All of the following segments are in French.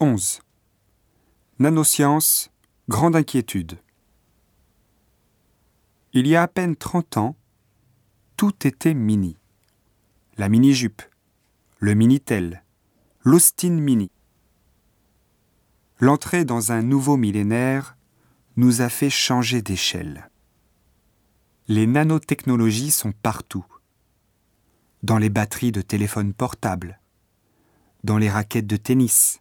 11. Nanosciences, grande inquiétude. Il y a à peine 30 ans, tout était mini. La mini-jupe, le Minitel, l'Austin Mini. L'entrée dans un nouveau millénaire nous a fait changer d'échelle. Les nanotechnologies sont partout. Dans les batteries de téléphones portables, dans les raquettes de tennis,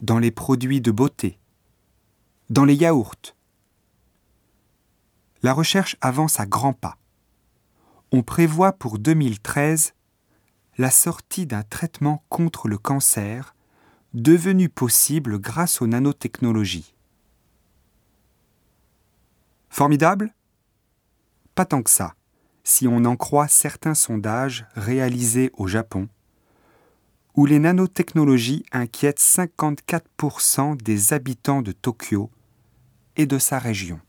dans les produits de beauté, dans les yaourts. La recherche avance à grands pas. On prévoit pour 2013 la sortie d'un traitement contre le cancer devenu possible grâce aux nanotechnologies. Formidable? Pas tant que ça, si on en croit certains sondages réalisés au Japon où les nanotechnologies inquiètent 54% des habitants de Tokyo et de sa région.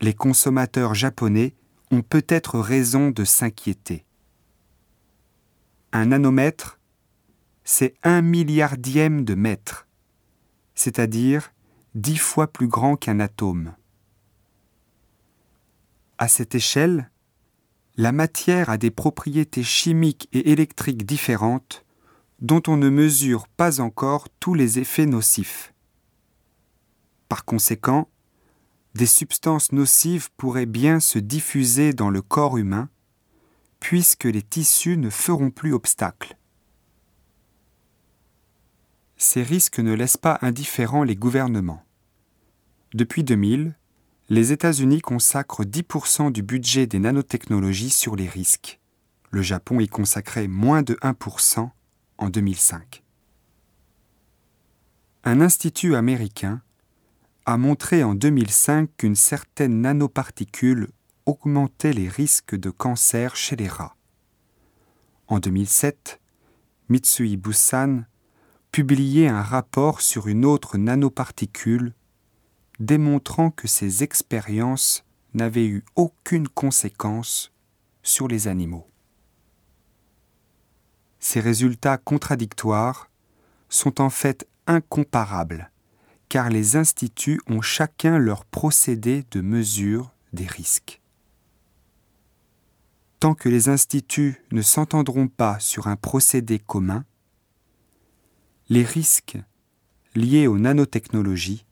Les consommateurs japonais ont peut-être raison de s'inquiéter. Un nanomètre, c'est un milliardième de mètre, c'est-à-dire dix fois plus grand qu'un atome. À cette échelle, la matière a des propriétés chimiques et électriques différentes dont on ne mesure pas encore tous les effets nocifs. Par conséquent, des substances nocives pourraient bien se diffuser dans le corps humain, puisque les tissus ne feront plus obstacle. Ces risques ne laissent pas indifférents les gouvernements. Depuis 2000, les États-Unis consacrent 10% du budget des nanotechnologies sur les risques. Le Japon y consacrait moins de 1% en 2005. Un institut américain a montré en 2005 qu'une certaine nanoparticule augmentait les risques de cancer chez les rats. En 2007, Mitsui Busan publiait un rapport sur une autre nanoparticule démontrant que ces expériences n'avaient eu aucune conséquence sur les animaux. Ces résultats contradictoires sont en fait incomparables, car les instituts ont chacun leur procédé de mesure des risques. Tant que les instituts ne s'entendront pas sur un procédé commun, les risques liés aux nanotechnologies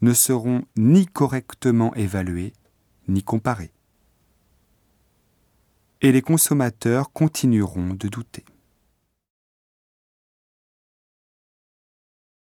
ne seront ni correctement évalués, ni comparés. Et les consommateurs continueront de douter.